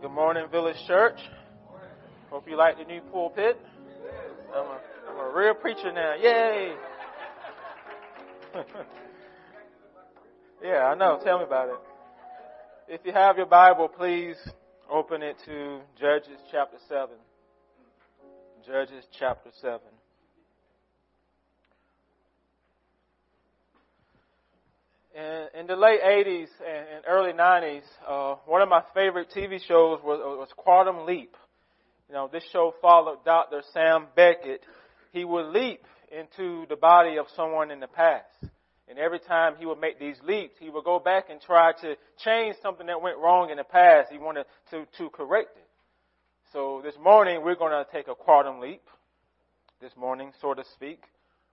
good morning, Village Church. Hope you like the new pulpit. I'm a, I'm a real preacher now. Yay! yeah, I know. Tell me about it. If you have your Bible, please open it to Judges chapter 7. Judges chapter 7. In, in the late 80s and, early 90s, uh, one of my favorite TV shows was, was Quantum Leap. You know, this show followed Dr. Sam Beckett. He would leap into the body of someone in the past. And every time he would make these leaps, he would go back and try to change something that went wrong in the past. He wanted to, to correct it. So this morning, we're going to take a quantum leap. This morning, so to speak.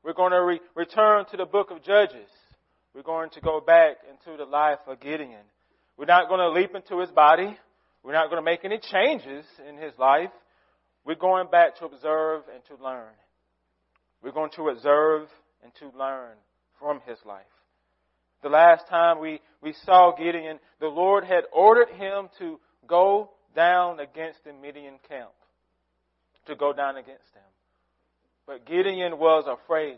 We're going to re- return to the book of Judges we're going to go back into the life of Gideon. We're not going to leap into his body. We're not going to make any changes in his life. We're going back to observe and to learn. We're going to observe and to learn from his life. The last time we, we saw Gideon, the Lord had ordered him to go down against the Midian camp. To go down against them. But Gideon was afraid.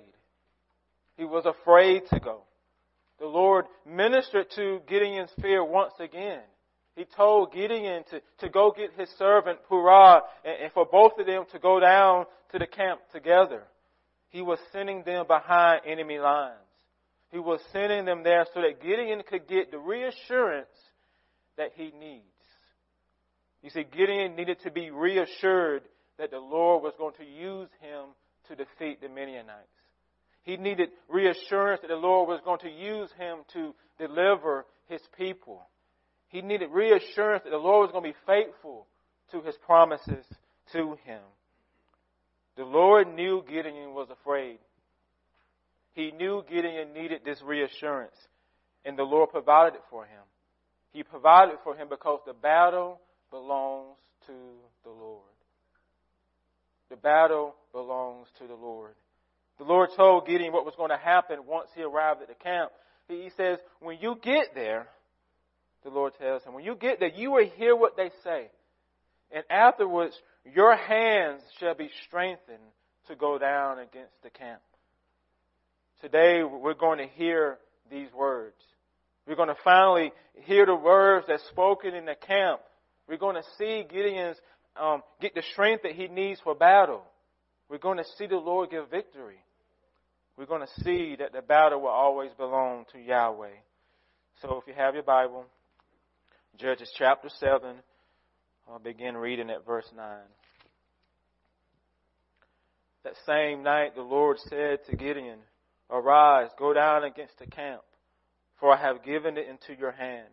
He was afraid to go the Lord ministered to Gideon's fear once again. He told Gideon to, to go get his servant Purah and, and for both of them to go down to the camp together. He was sending them behind enemy lines. He was sending them there so that Gideon could get the reassurance that he needs. You see, Gideon needed to be reassured that the Lord was going to use him to defeat the Midianites. He needed reassurance that the Lord was going to use him to deliver his people. He needed reassurance that the Lord was going to be faithful to his promises to him. The Lord knew Gideon was afraid. He knew Gideon needed this reassurance, and the Lord provided it for him. He provided it for him because the battle belongs to the Lord. The battle belongs to the Lord. The Lord told Gideon what was going to happen once he arrived at the camp. He says, when you get there, the Lord tells him, when you get there, you will hear what they say. And afterwards, your hands shall be strengthened to go down against the camp. Today, we're going to hear these words. We're going to finally hear the words that's spoken in the camp. We're going to see Gideon's um, get the strength that he needs for battle. We're going to see the Lord give victory we're going to see that the battle will always belong to Yahweh. So if you have your Bible, Judges chapter 7, I'll begin reading at verse 9. That same night the Lord said to Gideon, Arise, go down against the camp, for I have given it into your hand.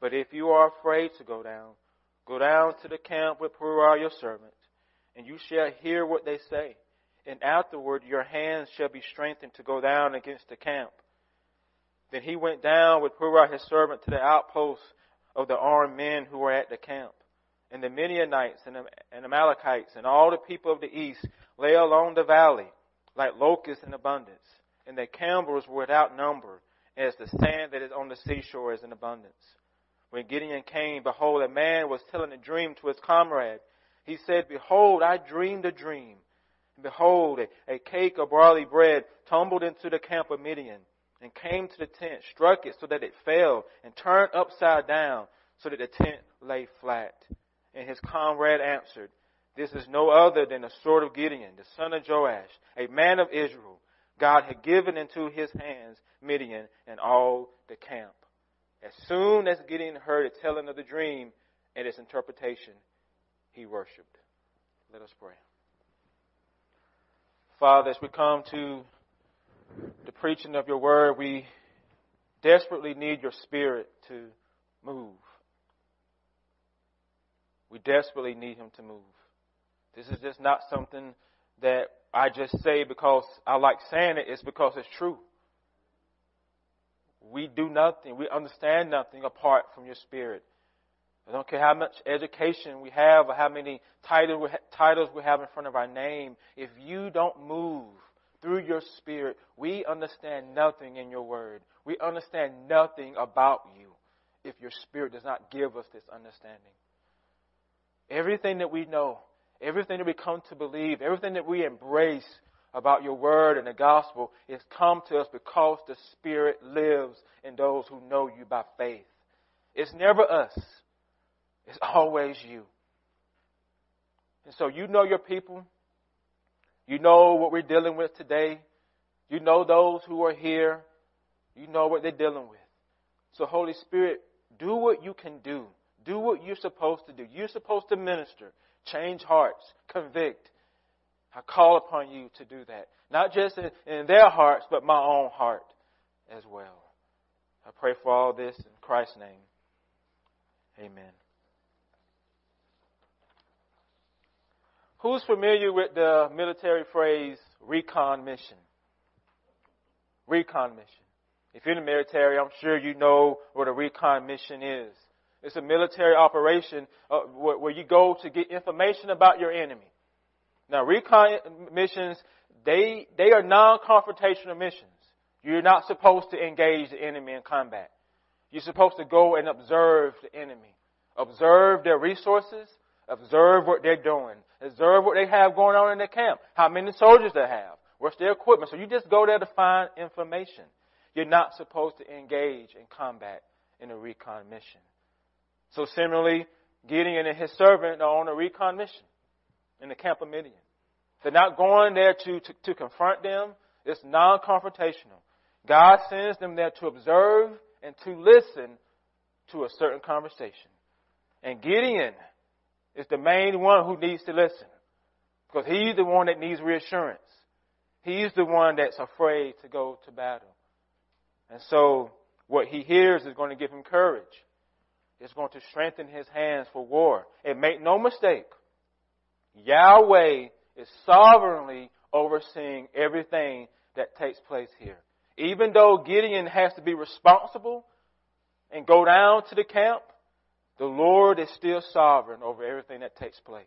But if you are afraid to go down, go down to the camp with Purah your servant, and you shall hear what they say and afterward your hands shall be strengthened to go down against the camp. Then he went down with Purah his servant to the outposts of the armed men who were at the camp. And the Midianites and the Amalekites and all the people of the east lay along the valley like locusts in abundance. And their camels were without number, as the sand that is on the seashore is in abundance. When Gideon came, behold, a man was telling a dream to his comrade. He said, Behold, I dreamed a dream and behold, a, a cake of barley bread tumbled into the camp of Midian and came to the tent, struck it so that it fell, and turned upside down so that the tent lay flat. And his comrade answered, This is no other than the sword of Gideon, the son of Joash, a man of Israel. God had given into his hands Midian and all the camp. As soon as Gideon heard the telling of the dream and its interpretation, he worshiped. Let us pray. Father, as we come to the preaching of your word, we desperately need your spirit to move. We desperately need him to move. This is just not something that I just say because I like saying it, it's because it's true. We do nothing, we understand nothing apart from your spirit. I don't care how much education we have or how many titles we have in front of our name. If you don't move through your spirit, we understand nothing in your word. We understand nothing about you if your spirit does not give us this understanding. Everything that we know, everything that we come to believe, everything that we embrace about your word and the gospel is come to us because the Spirit lives in those who know you by faith. It's never us. It's always you. And so you know your people. You know what we're dealing with today. You know those who are here. You know what they're dealing with. So Holy Spirit, do what you can do. Do what you're supposed to do. You're supposed to minister, change hearts, convict. I call upon you to do that. Not just in, in their hearts, but my own heart as well. I pray for all this in Christ's name. Amen. Who's familiar with the military phrase recon mission? Recon mission. If you're in the military, I'm sure you know what a recon mission is. It's a military operation uh, where, where you go to get information about your enemy. Now, recon missions, they, they are non-confrontational missions. You're not supposed to engage the enemy in combat. You're supposed to go and observe the enemy. Observe their resources, Observe what they're doing. Observe what they have going on in their camp. How many soldiers they have. What's their equipment. So you just go there to find information. You're not supposed to engage in combat in a recon mission. So similarly, Gideon and his servant are on a recon mission in the camp of Midian. They're not going there to, to, to confront them. It's non-confrontational. God sends them there to observe and to listen to a certain conversation. And Gideon is the main one who needs to listen. Because he's the one that needs reassurance. He's the one that's afraid to go to battle. And so, what he hears is going to give him courage. It's going to strengthen his hands for war. And make no mistake, Yahweh is sovereignly overseeing everything that takes place here. Even though Gideon has to be responsible and go down to the camp, the Lord is still sovereign over everything that takes place.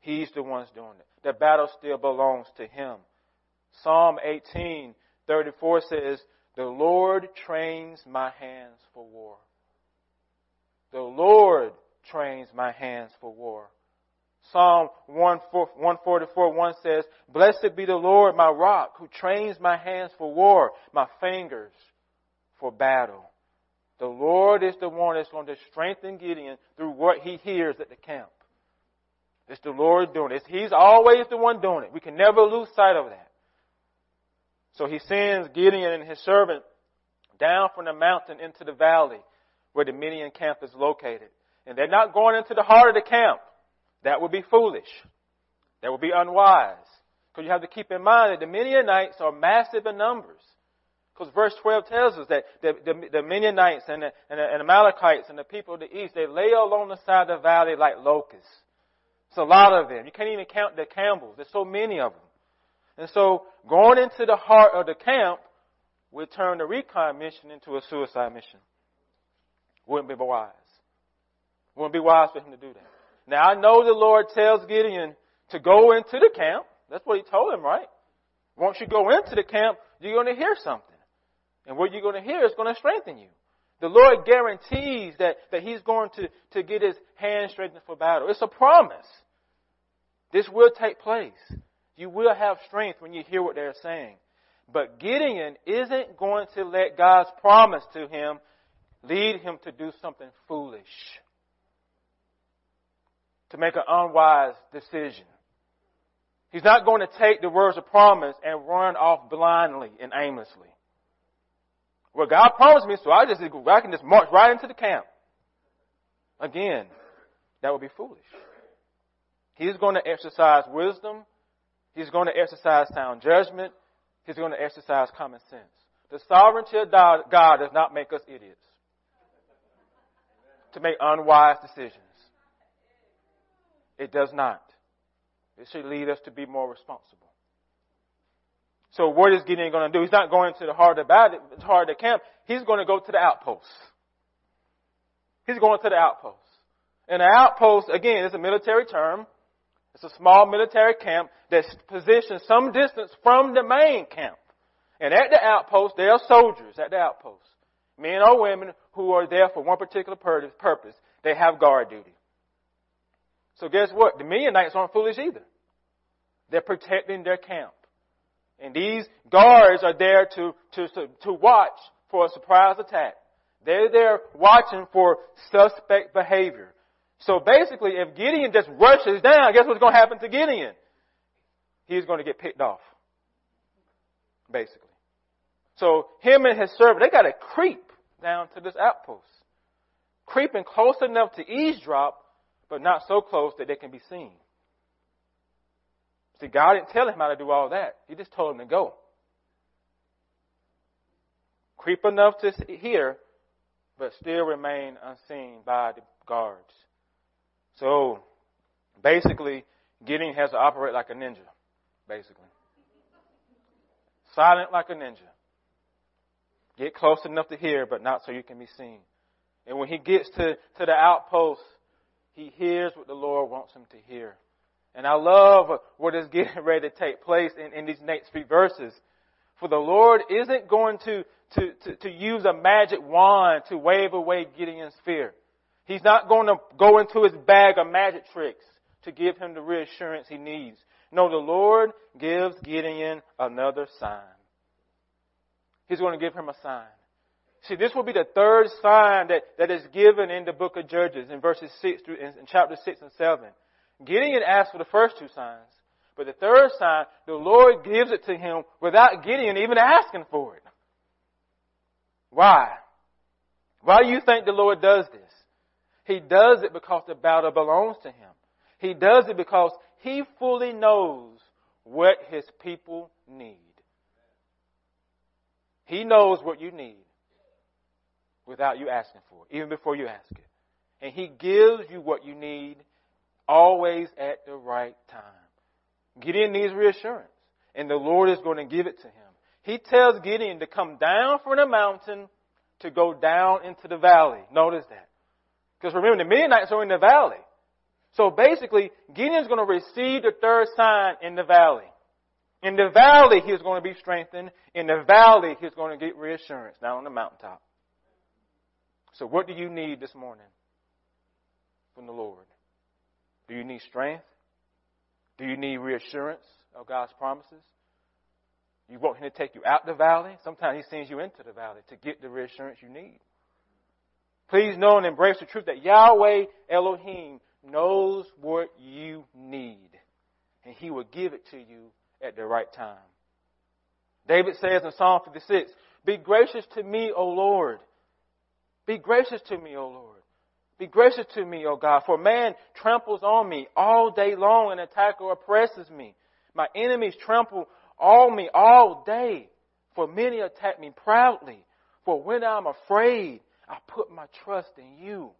He's the one doing it. The battle still belongs to Him. Psalm 18, 34 says, The Lord trains my hands for war. The Lord trains my hands for war. Psalm 144, 1 says, Blessed be the Lord, my rock, who trains my hands for war, my fingers for battle. The Lord is the one that's going to strengthen Gideon through what he hears at the camp. It's the Lord doing it. He's always the one doing it. We can never lose sight of that. So he sends Gideon and his servant down from the mountain into the valley where the Midian camp is located. And they're not going into the heart of the camp. That would be foolish. That would be unwise. Because you have to keep in mind that the Midianites are massive in numbers. Because verse 12 tells us that the, the, the Midianites and the, and the, and Amalekites and the people of the east, they lay along the side of the valley like locusts. It's a lot of them. You can't even count the Campbells. There's so many of them. And so going into the heart of the camp would turn the recon mission into a suicide mission. Wouldn't be wise. Wouldn't be wise for him to do that. Now I know the Lord tells Gideon to go into the camp. That's what he told him, right? Once you go into the camp, you're going to hear something. And what you're going to hear is going to strengthen you. The Lord guarantees that, that He's going to, to get His hand strengthened for battle. It's a promise. This will take place. You will have strength when you hear what they're saying. But Gideon isn't going to let God's promise to him lead him to do something foolish. To make an unwise decision. He's not going to take the words of promise and run off blindly and aimlessly. Well, God promised me, so I just I can just march right into the camp. Again, that would be foolish. He's going to exercise wisdom. He's going to exercise sound judgment. He's going to exercise common sense. The sovereignty of God does not make us idiots to make unwise decisions. It does not. It should lead us to be more responsible. So what is Gideon going to do? He's not going to the heart of the battle, heart of the camp. He's going to go to the outposts. He's going to the outposts. And the outpost, again, is a military term. It's a small military camp that's positioned some distance from the main camp. And at the outpost, there are soldiers at the outpost. Men or women who are there for one particular purpose. They have guard duty. So guess what? The Midianites aren't foolish either. They're protecting their camp. And these guards are there to, to, to watch for a surprise attack. They're there watching for suspect behavior. So basically, if Gideon just rushes down, guess what's going to happen to Gideon? He's going to get picked off. Basically. So him and his servant, they got to creep down to this outpost. Creeping close enough to eavesdrop, but not so close that they can be seen. See, God didn't tell him how to do all that. He just told him to go. Creep enough to hear, but still remain unseen by the guards. So, basically, Gideon has to operate like a ninja, basically. Silent like a ninja. Get close enough to hear, but not so you can be seen. And when he gets to, to the outpost, he hears what the Lord wants him to hear. And I love what is getting ready to take place in, in these next few verses. For the Lord isn't going to, to, to, to use a magic wand to wave away Gideon's fear. He's not going to go into his bag of magic tricks to give him the reassurance he needs. No, the Lord gives Gideon another sign. He's going to give him a sign. See, this will be the third sign that, that is given in the book of Judges in verses 6 through, in chapter 6 and 7. Gideon asked for the first two signs, but the third sign, the Lord gives it to him without Gideon even asking for it. Why? Why do you think the Lord does this? He does it because the battle belongs to him. He does it because he fully knows what his people need. He knows what you need without you asking for it, even before you ask it. And he gives you what you need always at the right time. Gideon needs reassurance, and the Lord is going to give it to him. He tells Gideon to come down from the mountain to go down into the valley. Notice that. Because remember, the Midianites are in the valley. So basically, Gideon's going to receive the third sign in the valley. In the valley, he's going to be strengthened. In the valley, he's going to get reassurance not on the mountaintop. So what do you need this morning from the Lord? Do you need strength? Do you need reassurance of God's promises? You want Him to take you out the valley? Sometimes He sends you into the valley to get the reassurance you need. Please know and embrace the truth that Yahweh Elohim knows what you need. And He will give it to you at the right time. David says in Psalm 56, Be gracious to me, O Lord. Be gracious to me, O Lord. Be gracious to me, O God, for man tramples on me all day long and attacker oppresses me. My enemies trample on me all day, for many attack me proudly. For when I'm afraid, I put my trust in you.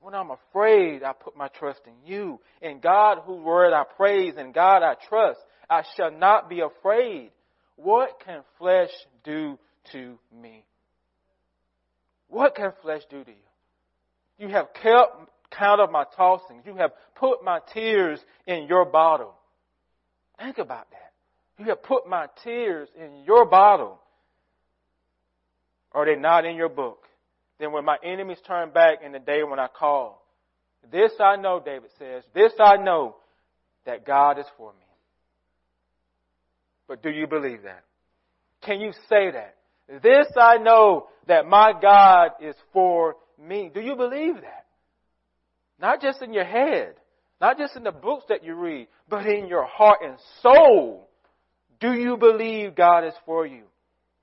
When I'm afraid, I put my trust in you. In God whose word I praise, in God I trust. I shall not be afraid. What can flesh do to me? What can flesh do to you? You have kept count of my tossings. You have put my tears in your bottle. Think about that. You have put my tears in your bottle. Are they not in your book? Then when my enemies turn back in the day when I call, this I know, David says, this I know that God is for me. But do you believe that? Can you say that? This I know that my God is for Do you believe that? Not just in your head, not just in the books that you read, but in your heart and soul. Do you believe God is for you?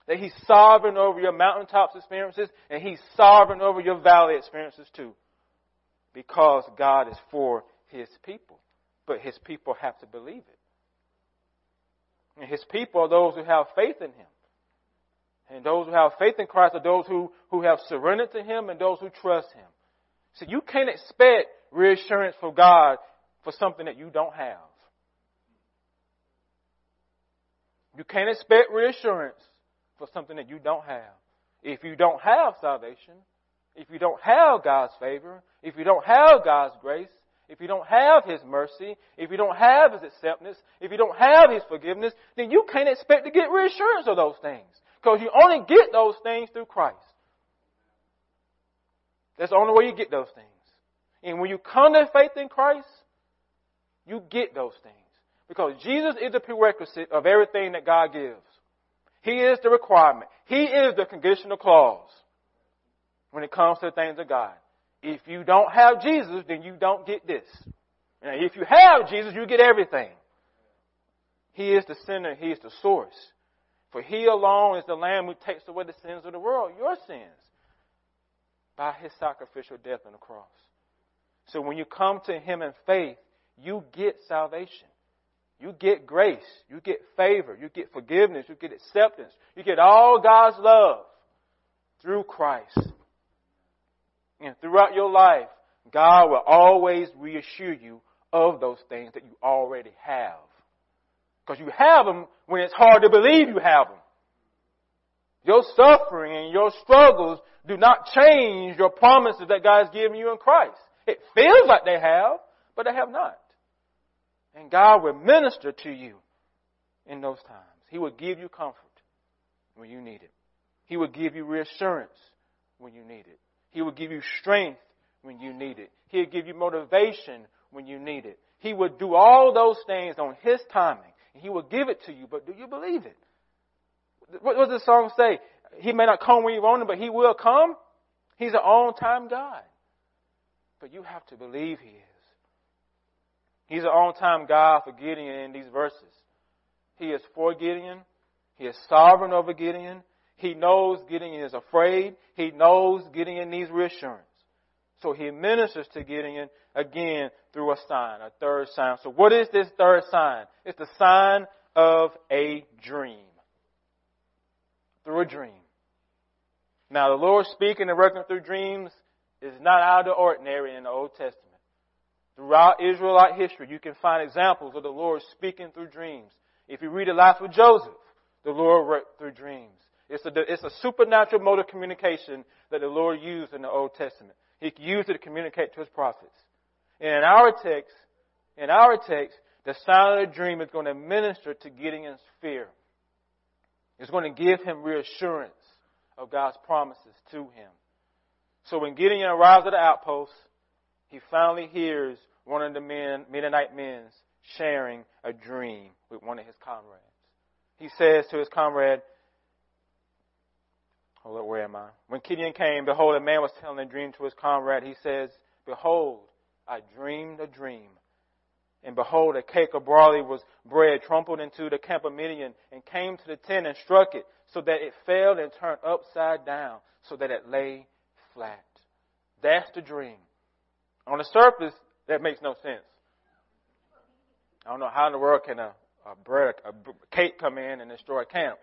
That He's sovereign over your mountaintops experiences and He's sovereign over your valley experiences too. Because God is for His people. But His people have to believe it. And His people are those who have faith in Him. And those who have faith in Christ are those who, who have surrendered to Him and those who trust Him. So you can't expect reassurance from God for something that you don't have. You can't expect reassurance for something that you don't have. If you don't have salvation, if you don't have God's favor, if you don't have God's grace, if you don't have His mercy, if you don't have His acceptance, if you don't have His forgiveness, then you can't expect to get reassurance of those things. Because you only get those things through Christ. That's the only way you get those things. And when you come to faith in Christ, you get those things. Because Jesus is the prerequisite of everything that God gives. He is the requirement. He is the conditional clause when it comes to the things of God. If you don't have Jesus, then you don't get this. And if you have Jesus, you get everything. He is the center. He is the source. For He alone is the Lamb who takes away the sins of the world, your sins, by His sacrificial death on the cross. So when you come to Him in faith, you get salvation. You get grace. You get favor. You get forgiveness. You get acceptance. You get all God's love through Christ. And throughout your life, God will always reassure you of those things that you already have. Because you have them when it's hard to believe you have them. Your suffering and your struggles do not change your promises that God has given you in Christ. It feels like they have, but they have not. And God will minister to you in those times. He will give you comfort when you need it. He will give you reassurance when you need it. He will give you strength when you need it. He'll give you motivation when you need it. He will do all those things on His timing. He will give it to you, but do you believe it? What does the song say? He may not come when you want Him, but He will come. He's an on-time God. But you have to believe He is. He's an on-time God for Gideon in these verses. He is for Gideon. He is sovereign over Gideon. He knows Gideon is afraid. He knows Gideon needs reassurance. So he ministers to Gideon again through a sign, a third sign. So what is this third sign? It's the sign of a dream. Through a dream. Now the Lord speaking and working through dreams is not out of the ordinary in the Old Testament. Throughout Israelite history, you can find examples of the Lord speaking through dreams. If you read the life of Joseph, the Lord worked through dreams. It's a, it's a supernatural mode of communication that the Lord used in the Old Testament. He used it to communicate to his prophets. And in our text, in our text, the sign of the dream is going to minister to Gideon's fear. It's going to give him reassurance of God's promises to him. So when Gideon arrives at the outpost, he finally hears one of the men, Midianite men, sharing a dream with one of his comrades. He says to his comrade, Oh, Hold up, where am I? When Gideon came, behold, a man was telling a dream to his comrade. He says, Behold, I dreamed a dream. And behold, a cake of barley was bread trampled into the camp of Midian and came to the tent and struck it so that it fell and turned upside down so that it lay flat. That's the dream. On the surface, that makes no sense. I don't know how in the world can a, a bread, a cake come in and destroy a camp.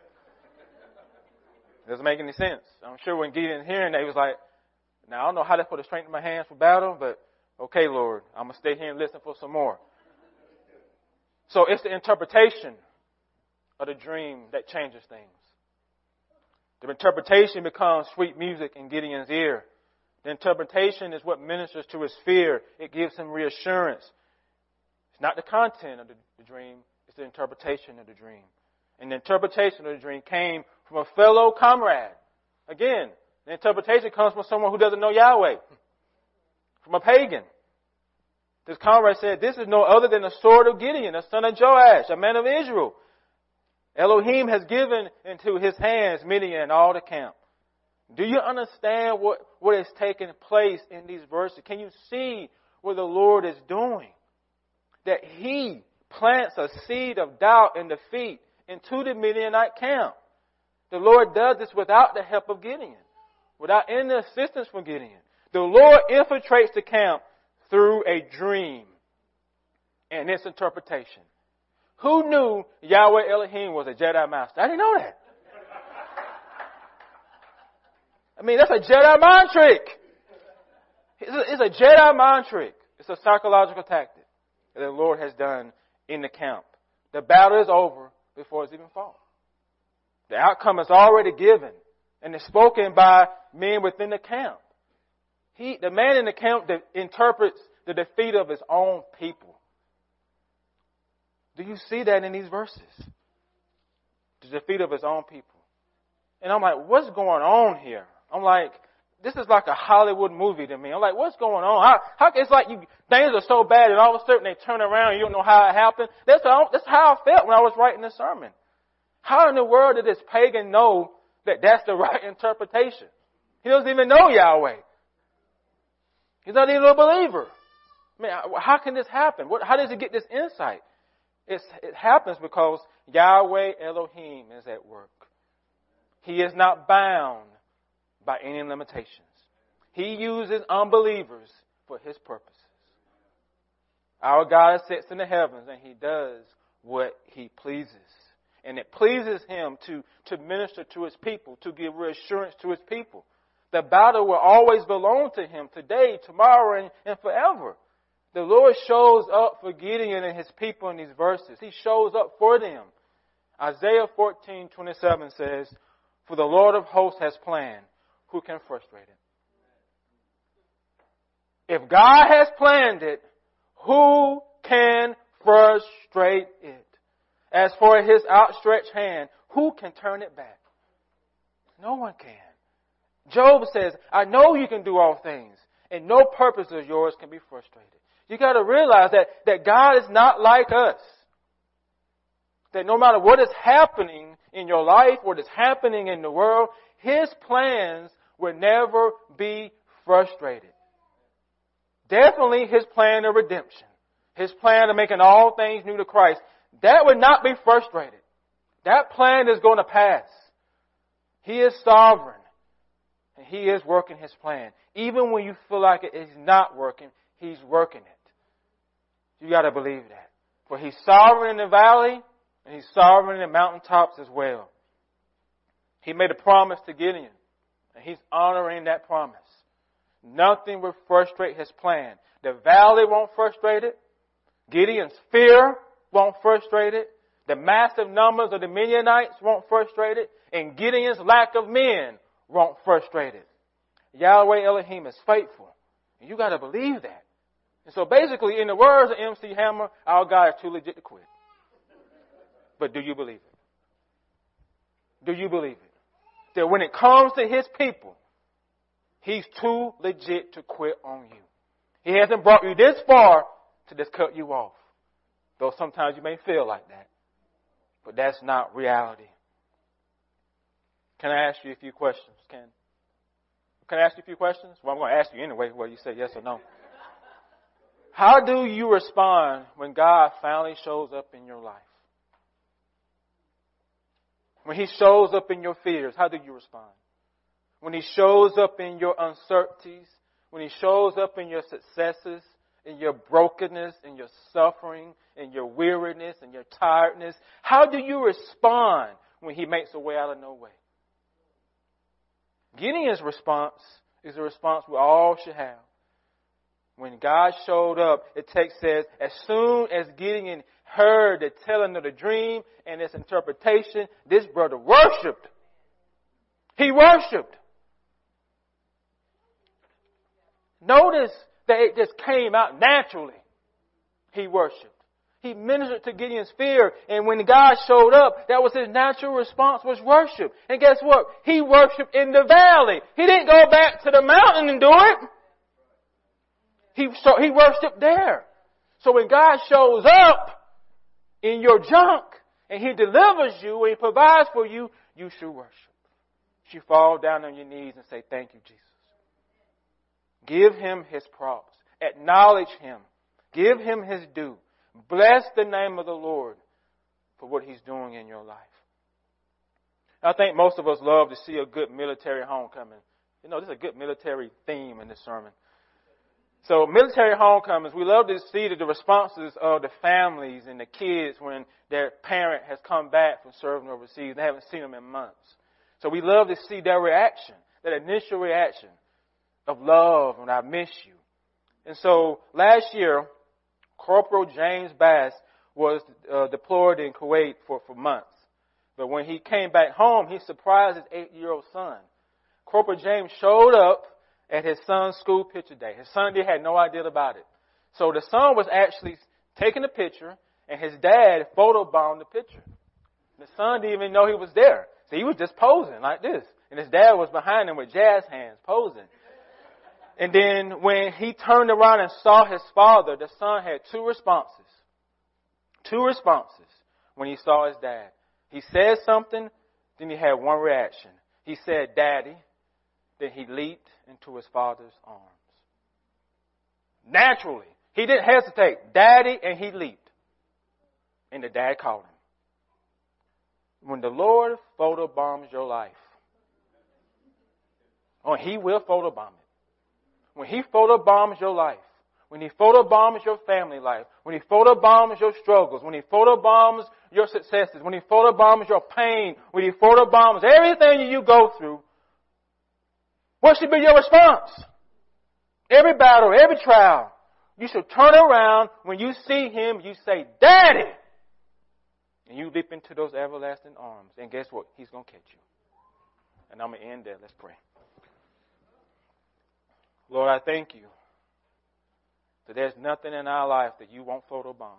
It doesn't make any sense. I'm sure when Gideon hearing that, he was like, now I don't know how to put the strength in my hands for battle, but okay, Lord, I'm going to stay here and listen for some more. So it's the interpretation of the dream that changes things. The interpretation becomes sweet music in Gideon's ear. The interpretation is what ministers to his fear. It gives him reassurance. It's not the content of the, the dream, it's the interpretation of the dream. And the interpretation of the dream came from a fellow comrade. Again, the interpretation comes from someone who doesn't know Yahweh, from a pagan. This comrade said, This is no other than the sword of Gideon, the son of Joash, a man of Israel. Elohim has given into his hands Midian and all the camp. Do you understand what, what is taking place in these verses? Can you see what the Lord is doing? That He plants a seed of doubt and defeat into the Midianite camp. The Lord does this without the help of Gideon, without any assistance from Gideon. The Lord infiltrates the camp through a dream and its interpretation. Who knew Yahweh Elohim was a Jedi master? I didn't know that. I mean, that's a Jedi mind trick. It's a, it's a Jedi mind trick. It's a psychological tactic that the Lord has done in the camp. The battle is over before it's even fought. The outcome is already given and is spoken by men within the camp. He, the man in the camp that interprets the defeat of his own people. Do you see that in these verses? The defeat of his own people. And I'm like, what's going on here? I'm like, this is like a Hollywood movie to me. I'm like, what's going on? How, how, it's like you, things are so bad and all of a sudden they turn around and you don't know how it happened. That's how, that's how I felt when I was writing the sermon. How in the world did this pagan know that that's the right interpretation? He doesn't even know Yahweh. He's not even a believer. I mean, how can this happen? What, how does he get this insight? It's, it happens because Yahweh Elohim is at work. He is not bound by any limitations. He uses unbelievers for his purposes. Our God sits in the heavens and he does what he pleases. And it pleases him to, to minister to his people, to give reassurance to his people. The battle will always belong to him today, tomorrow, and, and forever. The Lord shows up for Gideon and his people in these verses. He shows up for them. Isaiah 14:27 says, "For the Lord of hosts has planned, who can frustrate it?" If God has planned it, who can frustrate it? As for his outstretched hand, who can turn it back? No one can. Job says, I know you can do all things, and no purpose of yours can be frustrated. You gotta realize that, that God is not like us. That no matter what is happening in your life, what is happening in the world, His plans will never be frustrated. Definitely His plan of redemption. His plan of making all things new to Christ. That would not be frustrated. That plan is going to pass. He is sovereign. And He is working His plan. Even when you feel like it is not working, He's working it. You gotta believe that. For He's sovereign in the valley, and He's sovereign in the mountaintops as well. He made a promise to Gideon, and He's honoring that promise. Nothing will frustrate His plan. The valley won't frustrate it. Gideon's fear won't frustrate it. The massive numbers of the Midianites won't frustrate it. And Gideon's lack of men won't frustrate it. Yahweh Elohim is faithful. And you gotta believe that. And so basically, in the words of MC Hammer, our God is too legit to quit. But do you believe it? Do you believe it? That when it comes to his people, he's too legit to quit on you. He hasn't brought you this far to just cut you off. Though sometimes you may feel like that. But that's not reality. Can I ask you a few questions, Ken? Can I ask you a few questions? Well, I'm going to ask you anyway, whether you say yes or no. How do you respond when God finally shows up in your life? When He shows up in your fears, how do you respond? When He shows up in your uncertainties, when He shows up in your successes, in your brokenness, in your suffering, in your weariness, in your tiredness, how do you respond when He makes a way out of no way? Gideon's response is a response we all should have. When God showed up, it text says, as soon as Gideon heard the telling of the dream and its interpretation, this brother worshiped. He worshiped. Notice that it just came out naturally. He worshiped. He ministered to Gideon's fear, and when God showed up, that was his natural response was worship. And guess what? He worshiped in the valley. He didn't go back to the mountain and do it. He, so he worshiped there. So when God shows up in your junk and He delivers you and He provides for you, you should worship. You should fall down on your knees and say, thank you, Jesus. Give Him His props. Acknowledge Him. Give Him His due. Bless the name of the Lord for what He's doing in your life. I think most of us love to see a good military homecoming. You know, there's a good military theme in this sermon. So military homecomings, we love to see the responses of the families and the kids when their parent has come back from serving overseas. They haven't seen them in months. So we love to see their reaction, that initial reaction of love and I miss you. And so last year, Corporal James Bass was uh, deployed in Kuwait for, for months. But when he came back home, he surprised his eight-year-old son. Corporal James showed up at his son's school picture day. His son did had no idea about it. So the son was actually taking a picture, and his dad photobombed the picture. The son didn't even know he was there. So he was just posing like this. And his dad was behind him with jazz hands posing. And then when he turned around and saw his father, the son had two responses. Two responses when he saw his dad. He said something, then he had one reaction. He said, Daddy. Then he leaped into his father's arms. Naturally. He didn't hesitate. Daddy, and he leaped. And the dad called him. When the Lord photobombs your life, oh, he will photobomb it. When he photobombs your life, when he photobombs your family life, when he photobombs your struggles, when he photobombs your successes, when he photobombs your pain, when he photobombs everything you go through, what should be your response? Every battle, every trial, you should turn around when you see him, you say, Daddy! And you leap into those everlasting arms. And guess what? He's going to catch you. And I'm going to end there. Let's pray. Lord, I thank you that there's nothing in our life that you won't photobomb.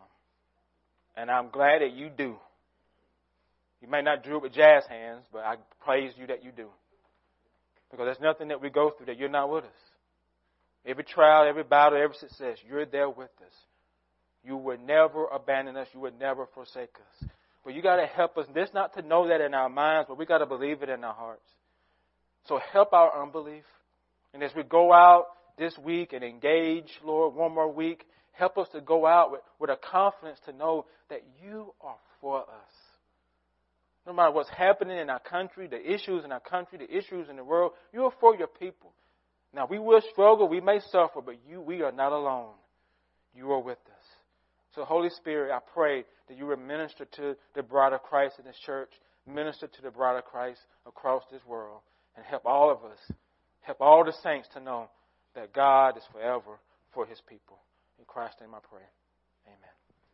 And I'm glad that you do. You may not do it with jazz hands, but I praise you that you do. Because there's nothing that we go through that you're not with us. Every trial, every battle, every success, you're there with us. You would never abandon us. You would never forsake us. But you got to help us. This not to know that in our minds, but we got to believe it in our hearts. So help our unbelief. And as we go out this week and engage, Lord, one more week, help us to go out with, with a confidence to know that you are for us. No matter what's happening in our country, the issues in our country, the issues in the world, you are for your people. Now we will struggle, we may suffer, but you, we are not alone. You are with us. So Holy Spirit, I pray that you will minister to the bride of Christ in this church, minister to the bride of Christ across this world, and help all of us, help all the saints to know that God is forever for his people. In Christ's name I pray.